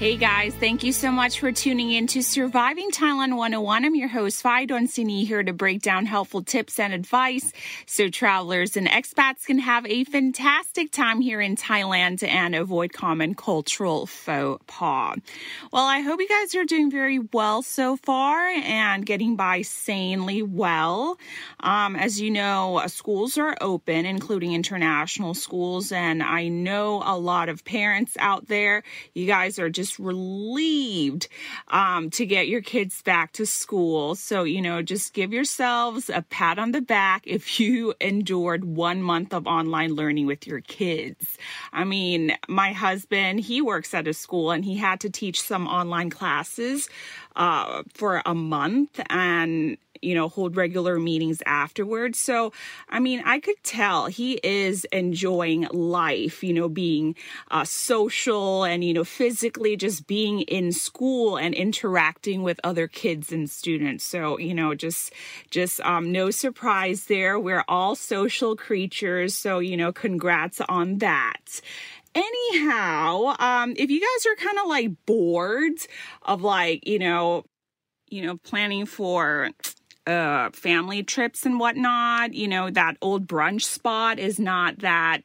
Hey guys, thank you so much for tuning in to Surviving Thailand 101. I'm your host, Fai Donsini, here to break down helpful tips and advice so travelers and expats can have a fantastic time here in Thailand and avoid common cultural faux pas. Well, I hope you guys are doing very well so far and getting by sanely well. Um, as you know, schools are open, including international schools, and I know a lot of parents out there, you guys are just just relieved um, to get your kids back to school. So, you know, just give yourselves a pat on the back if you endured one month of online learning with your kids. I mean, my husband, he works at a school and he had to teach some online classes uh, for a month. And you know, hold regular meetings afterwards. So, I mean, I could tell he is enjoying life, you know, being uh, social and, you know, physically just being in school and interacting with other kids and students. So, you know, just, just, um, no surprise there. We're all social creatures. So, you know, congrats on that anyhow um if you guys are kind of like bored of like you know you know planning for uh, family trips and whatnot. You know, that old brunch spot is not that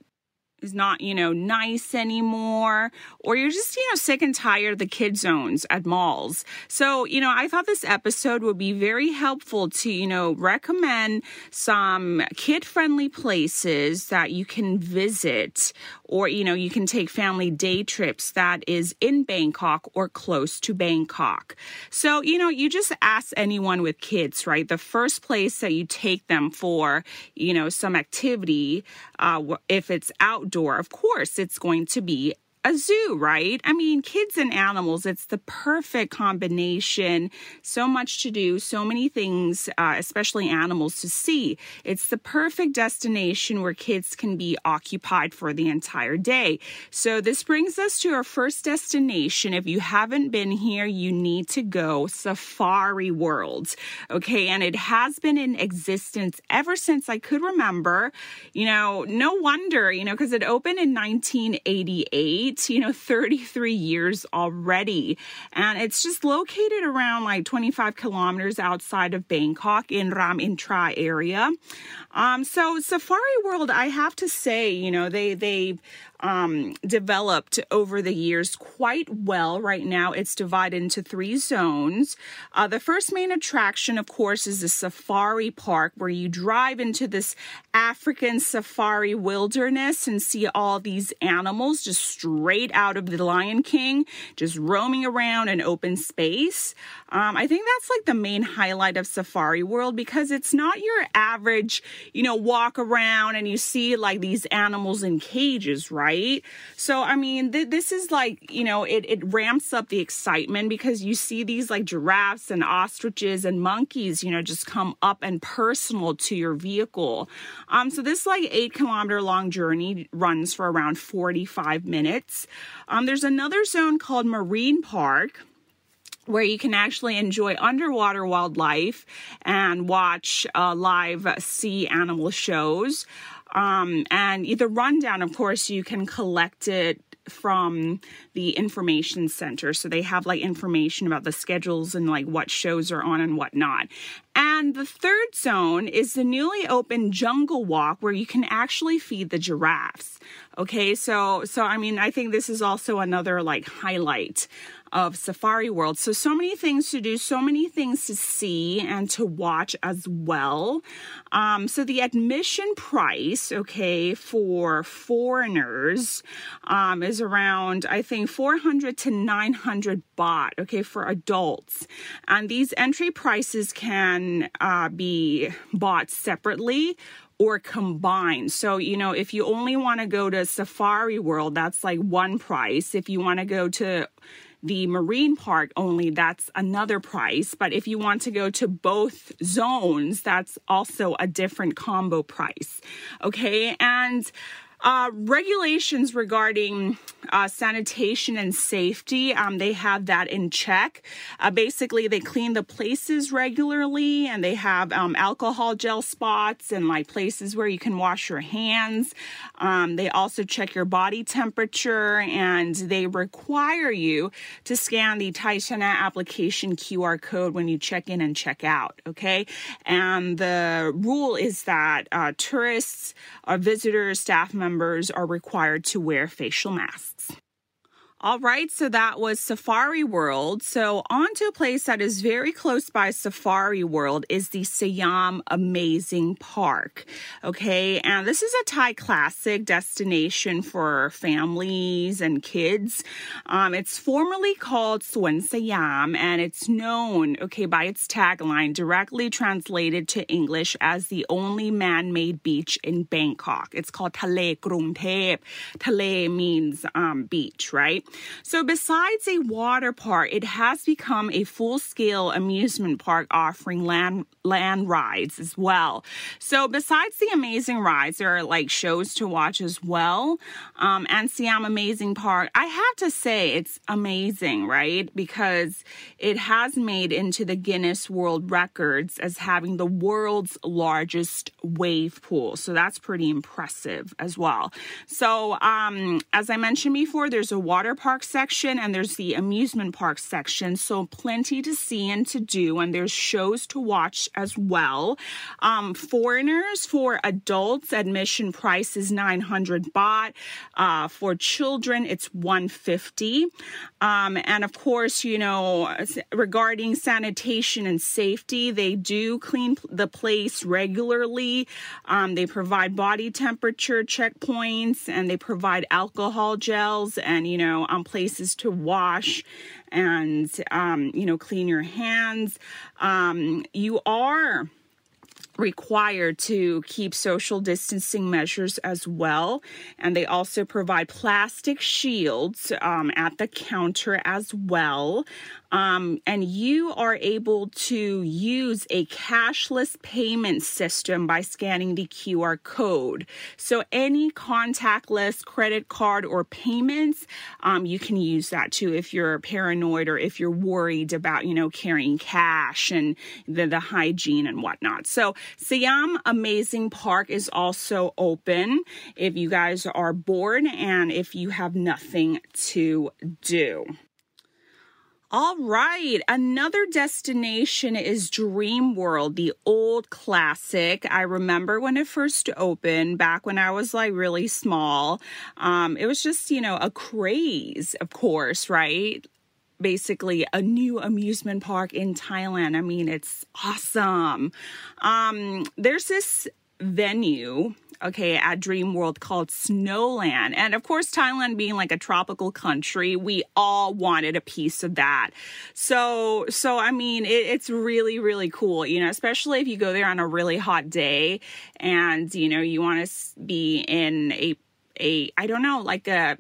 is not, you know, nice anymore, or you're just, you know, sick and tired of the kid zones at malls. So, you know, I thought this episode would be very helpful to, you know, recommend some kid friendly places that you can visit, or, you know, you can take family day trips that is in Bangkok or close to Bangkok. So, you know, you just ask anyone with kids, right? The first place that you take them for, you know, some activity, uh, if it's outdoor, of course, it's going to be a zoo, right? I mean, kids and animals, it's the perfect combination. So much to do, so many things, uh, especially animals to see. It's the perfect destination where kids can be occupied for the entire day. So, this brings us to our first destination. If you haven't been here, you need to go Safari World. Okay, and it has been in existence ever since I could remember. You know, no wonder, you know, because it opened in 1988 you know, 33 years already. And it's just located around like 25 kilometers outside of Bangkok in Ram Intra area. Um, so Safari World, I have to say, you know, they, they, um, developed over the years quite well. Right now, it's divided into three zones. Uh, the first main attraction, of course, is the safari park, where you drive into this African safari wilderness and see all these animals just straight out of the Lion King, just roaming around in open space. Um, I think that's like the main highlight of Safari World because it's not your average, you know, walk around and you see like these animals in cages, right? So, I mean, th- this is like, you know, it, it ramps up the excitement because you see these like giraffes and ostriches and monkeys, you know, just come up and personal to your vehicle. Um, so this like eight kilometer long journey runs for around 45 minutes. Um, there's another zone called Marine Park where you can actually enjoy underwater wildlife and watch uh, live sea animal shows. Um, and the rundown, of course, you can collect it from the information center. So they have like information about the schedules and like what shows are on and whatnot. And the third zone is the newly opened jungle walk where you can actually feed the giraffes. Okay, so so I mean I think this is also another like highlight of Safari World. So, so many things to do, so many things to see and to watch as well. Um, so, the admission price, okay, for foreigners um, is around, I think, 400 to 900 baht, okay, for adults. And these entry prices can uh, be bought separately or combined. So, you know, if you only want to go to Safari World, that's like one price. If you want to go to the marine park only, that's another price. But if you want to go to both zones, that's also a different combo price. Okay. And uh, regulations regarding uh, sanitation and safety, um, they have that in check. Uh, basically, they clean the places regularly and they have um, alcohol gel spots and like places where you can wash your hands. Um, they also check your body temperature and they require you to scan the Thai Chana application QR code when you check in and check out. Okay. And the rule is that uh, tourists, or visitors, staff members, members are required to wear facial masks. All right, so that was Safari World. So, on to a place that is very close by Safari World is the Siam Amazing Park. Okay, and this is a Thai classic destination for families and kids. Um, it's formerly called Suan Siam, and it's known, okay, by its tagline, directly translated to English as the only man made beach in Bangkok. It's called Thale Krung Thep. Thale means um, beach, right? So, besides a water park, it has become a full scale amusement park offering land, land rides as well. So, besides the amazing rides, there are like shows to watch as well. Um, and Siam Amazing Park, I have to say it's amazing, right? Because it has made into the Guinness World Records as having the world's largest wave pool. So, that's pretty impressive as well. So, um, as I mentioned before, there's a water park section and there's the amusement park section. So, plenty to see and to do, and there's shows to watch as well. Um, foreigners for adults, admission price is 900 baht. Uh, for children, it's 150. Um, and of course, you know, regarding sanitation and safety, they do clean the place regularly. Um, they provide body temperature checkpoints and they provide alcohol gels and, you know, um, places to wash and, um, you know, clean your hands. Um, you are required to keep social distancing measures as well. And they also provide plastic shields um, at the counter as well. Um, and you are able to use a cashless payment system by scanning the QR code. So, any contactless credit card or payments, um, you can use that too if you're paranoid or if you're worried about, you know, carrying cash and the, the hygiene and whatnot. So, Siam Amazing Park is also open if you guys are bored and if you have nothing to do. All right, another destination is Dream World, the old classic. I remember when it first opened back when I was like really small. Um, it was just, you know, a craze, of course, right? basically a new amusement park in Thailand. I mean, it's awesome. Um, there's this venue okay, at Dream World called Snowland. And of course, Thailand being like a tropical country, we all wanted a piece of that. So, so I mean, it, it's really, really cool, you know, especially if you go there on a really hot day and, you know, you want to be in a, a, I don't know, like a,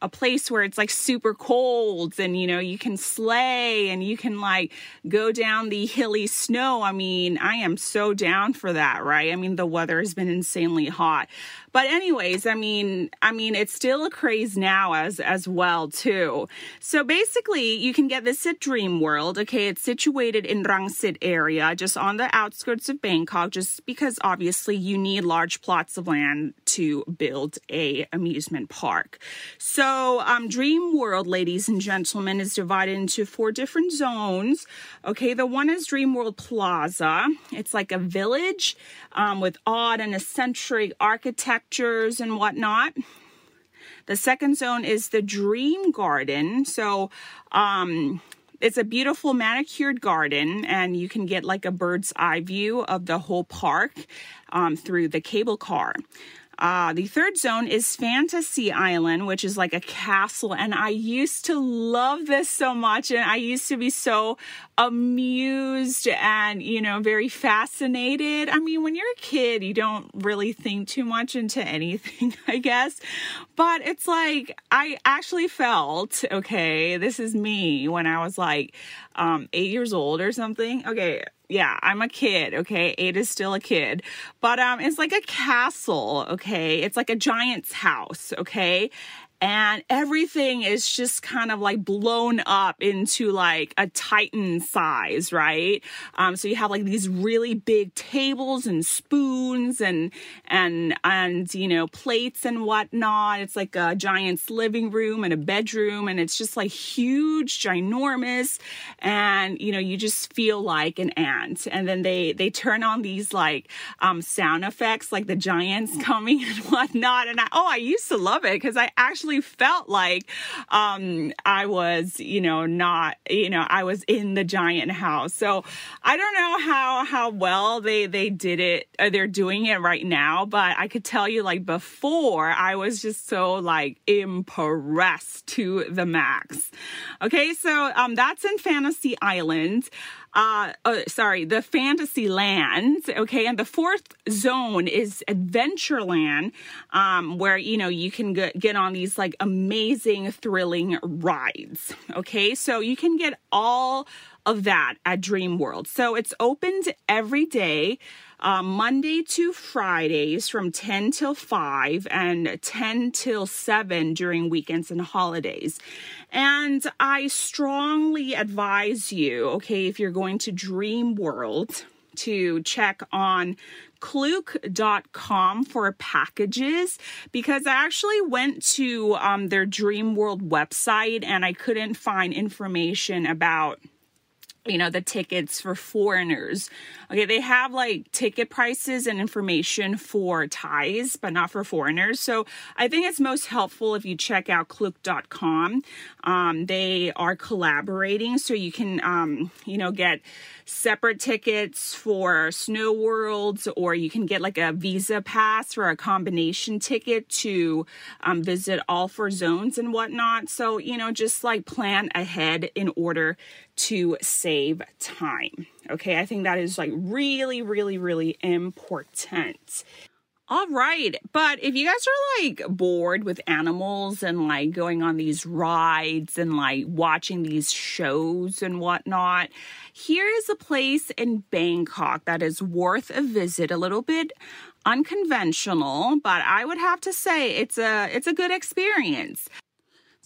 a place where it's like super cold and you know you can sleigh and you can like go down the hilly snow i mean i am so down for that right i mean the weather has been insanely hot but anyways, I mean, I mean, it's still a craze now as as well too. So basically, you can get this at Dream World. Okay, it's situated in Rangsit area, just on the outskirts of Bangkok. Just because obviously you need large plots of land to build a amusement park. So um, Dream World, ladies and gentlemen, is divided into four different zones. Okay, the one is Dream World Plaza. It's like a village um, with odd and eccentric architectures and whatnot. The second zone is the Dream Garden. So, um, it's a beautiful manicured garden, and you can get like a bird's eye view of the whole park um, through the cable car. Uh, the third zone is Fantasy Island, which is like a castle. And I used to love this so much. And I used to be so amused and, you know, very fascinated. I mean, when you're a kid, you don't really think too much into anything, I guess. But it's like, I actually felt, okay, this is me when I was like um, eight years old or something. Okay, yeah, I'm a kid, okay? Eight is still a kid. But um it's like a castle, okay? It's like a giant's house, okay? And everything is just kind of like blown up into like a titan size right? Um so you have like these really big tables and spoons and and and you know plates and whatnot. It's like a giant's living room and a bedroom and it's just like huge ginormous. And you know you just feel like an ant. And then they they turn on these like um sound effects like the giants coming and whatnot. And I, oh i used to love it because i actually actually felt like um, I was, you know, not, you know, I was in the giant house. So I don't know how how well they they did it. Uh, they're doing it right now, but I could tell you, like before, I was just so like impressed to the max. Okay, so um, that's in Fantasy Island uh, uh, sorry, the fantasy land. Okay. And the fourth zone is Adventureland, um, where, you know, you can get, get on these like amazing, thrilling rides. Okay. So you can get all of that at Dream World. So it's opened every day uh, Monday to Fridays from 10 till 5 and 10 till 7 during weekends and holidays. And I strongly advise you, okay, if you're going to Dream World, to check on klook.com for packages because I actually went to um, their Dream World website and I couldn't find information about you know the tickets for foreigners okay they have like ticket prices and information for Thais but not for foreigners. So i think it's most helpful if you check out klook.com um, they are collaborating so you can um, you know get separate tickets for snow worlds or you can get like a visa pass for a combination ticket to um, visit all four zones and whatnot. So you know just like plan ahead in order to save time okay i think that is like really really really important all right. But if you guys are like bored with animals and like going on these rides and like watching these shows and whatnot, here is a place in Bangkok that is worth a visit. A little bit unconventional, but I would have to say it's a it's a good experience.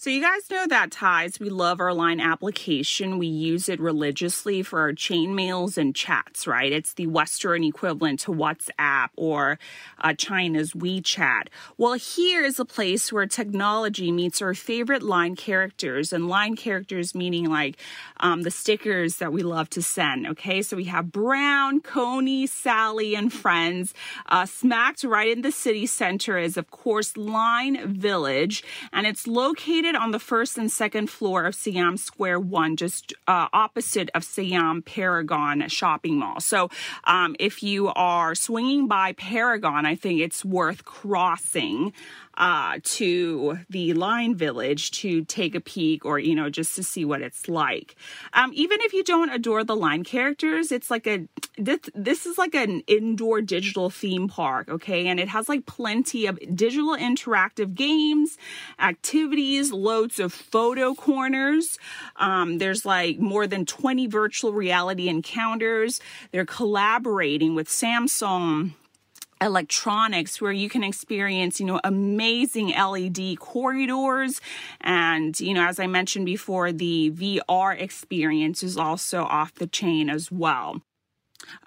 So, you guys know that Thais, we love our line application. We use it religiously for our chain mails and chats, right? It's the Western equivalent to WhatsApp or uh, China's WeChat. Well, here is a place where technology meets our favorite line characters, and line characters meaning like um, the stickers that we love to send, okay? So, we have Brown, Cony, Sally, and friends. Uh, smacked right in the city center is, of course, Line Village, and it's located located on the first and second floor of Siam Square 1, just uh, opposite of Siam Paragon Shopping Mall. So um, if you are swinging by Paragon, I think it's worth crossing uh, to the Line Village to take a peek or, you know, just to see what it's like. Um, even if you don't adore the Line characters, it's like a, this, this is like an indoor digital theme park, okay? And it has like plenty of digital interactive games, activities, loads of photo corners. Um, there's like more than 20 virtual reality encounters. They're collaborating with Samsung electronics where you can experience you know amazing led corridors. And you know as i mentioned before the vr experience is also off the chain as well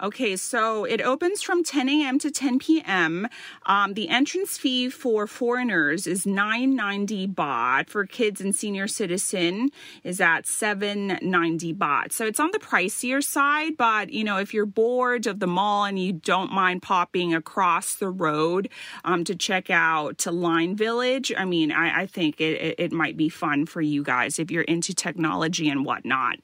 Okay, so it opens from 10 a.m. to 10 p.m. Um, the entrance fee for foreigners is 990 baht. For kids and senior citizen is at 790 baht. So it's on the pricier side, but you know if you're bored of the mall and you don't mind popping across the road um, to check out to Line Village, I mean I, I think it, it, it might be fun for you guys if you're into technology and whatnot.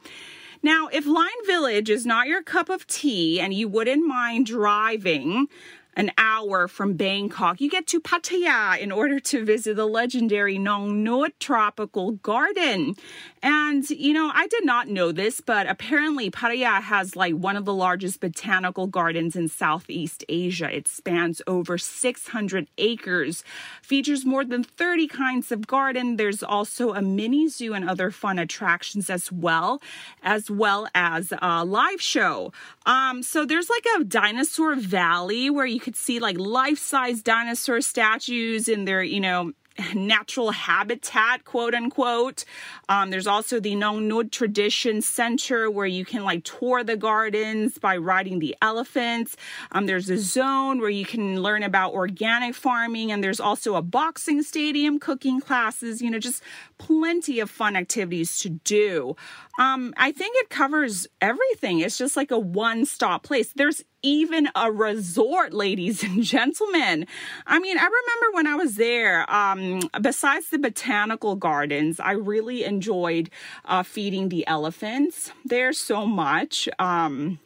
Now, if Line Village is not your cup of tea and you wouldn't mind driving an hour from Bangkok, you get to Pattaya in order to visit the legendary Nong Nooch Tropical Garden. And, you know, I did not know this, but apparently Pattaya has like one of the largest botanical gardens in Southeast Asia. It spans over 600 acres, features more than 30 kinds of garden. There's also a mini zoo and other fun attractions as well, as well as a live show. Um, so there's like a dinosaur valley where you could see like life-size dinosaur statues in their, you know, natural habitat, quote unquote. Um, there's also the Nong Nooch Tradition Center where you can like tour the gardens by riding the elephants. Um, there's a zone where you can learn about organic farming, and there's also a boxing stadium, cooking classes, you know, just plenty of fun activities to do. Um, I think it covers everything. It's just like a one stop place. There's even a resort, ladies and gentlemen. I mean, I remember when I was there, um, besides the botanical gardens, I really enjoyed uh, feeding the elephants there so much. Um,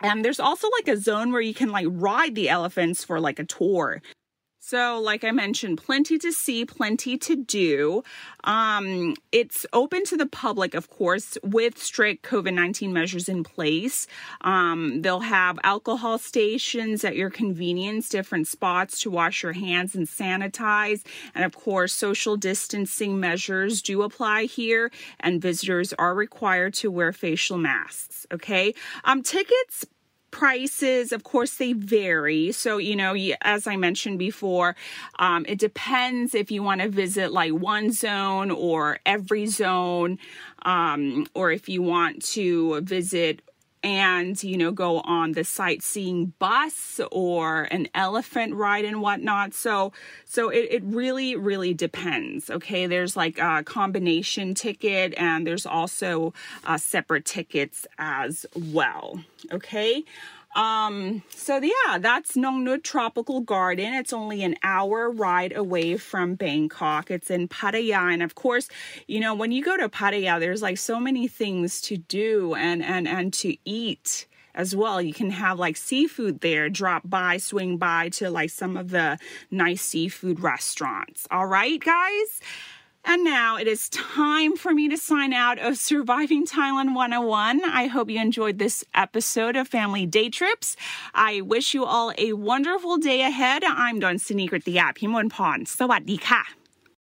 and there's also like a zone where you can like ride the elephants for like a tour. So, like I mentioned, plenty to see, plenty to do. Um, it's open to the public, of course, with strict COVID 19 measures in place. Um, they'll have alcohol stations at your convenience, different spots to wash your hands and sanitize. And of course, social distancing measures do apply here, and visitors are required to wear facial masks. Okay. Um, tickets prices of course they vary. So you know as i mentioned before um, it depends if you want to visit like one zone or every zone um, or if you want to visit and you know go on the sightseeing bus or an elephant ride and whatnot. So so it, it really really depends okay? There's like a combination ticket and there's also uh, separate tickets as well okay um, so yeah, that's Nong Nooch Tropical Garden. It's only an hour ride away from Bangkok. It's in Pattaya. And of course, you know, when you go to Pattaya, there's like so many things to do and and and to eat as well. You can have like seafood there, drop by, swing by to like some of the nice seafood restaurants. All right, guys? And now it is time for me to sign out of Surviving Thailand 101. I hope you enjoyed this episode of Family Day Trips. I wish you all a wonderful day ahead. I'm Don Sinikrit the App. พิมลพรสวัสดีค่ะ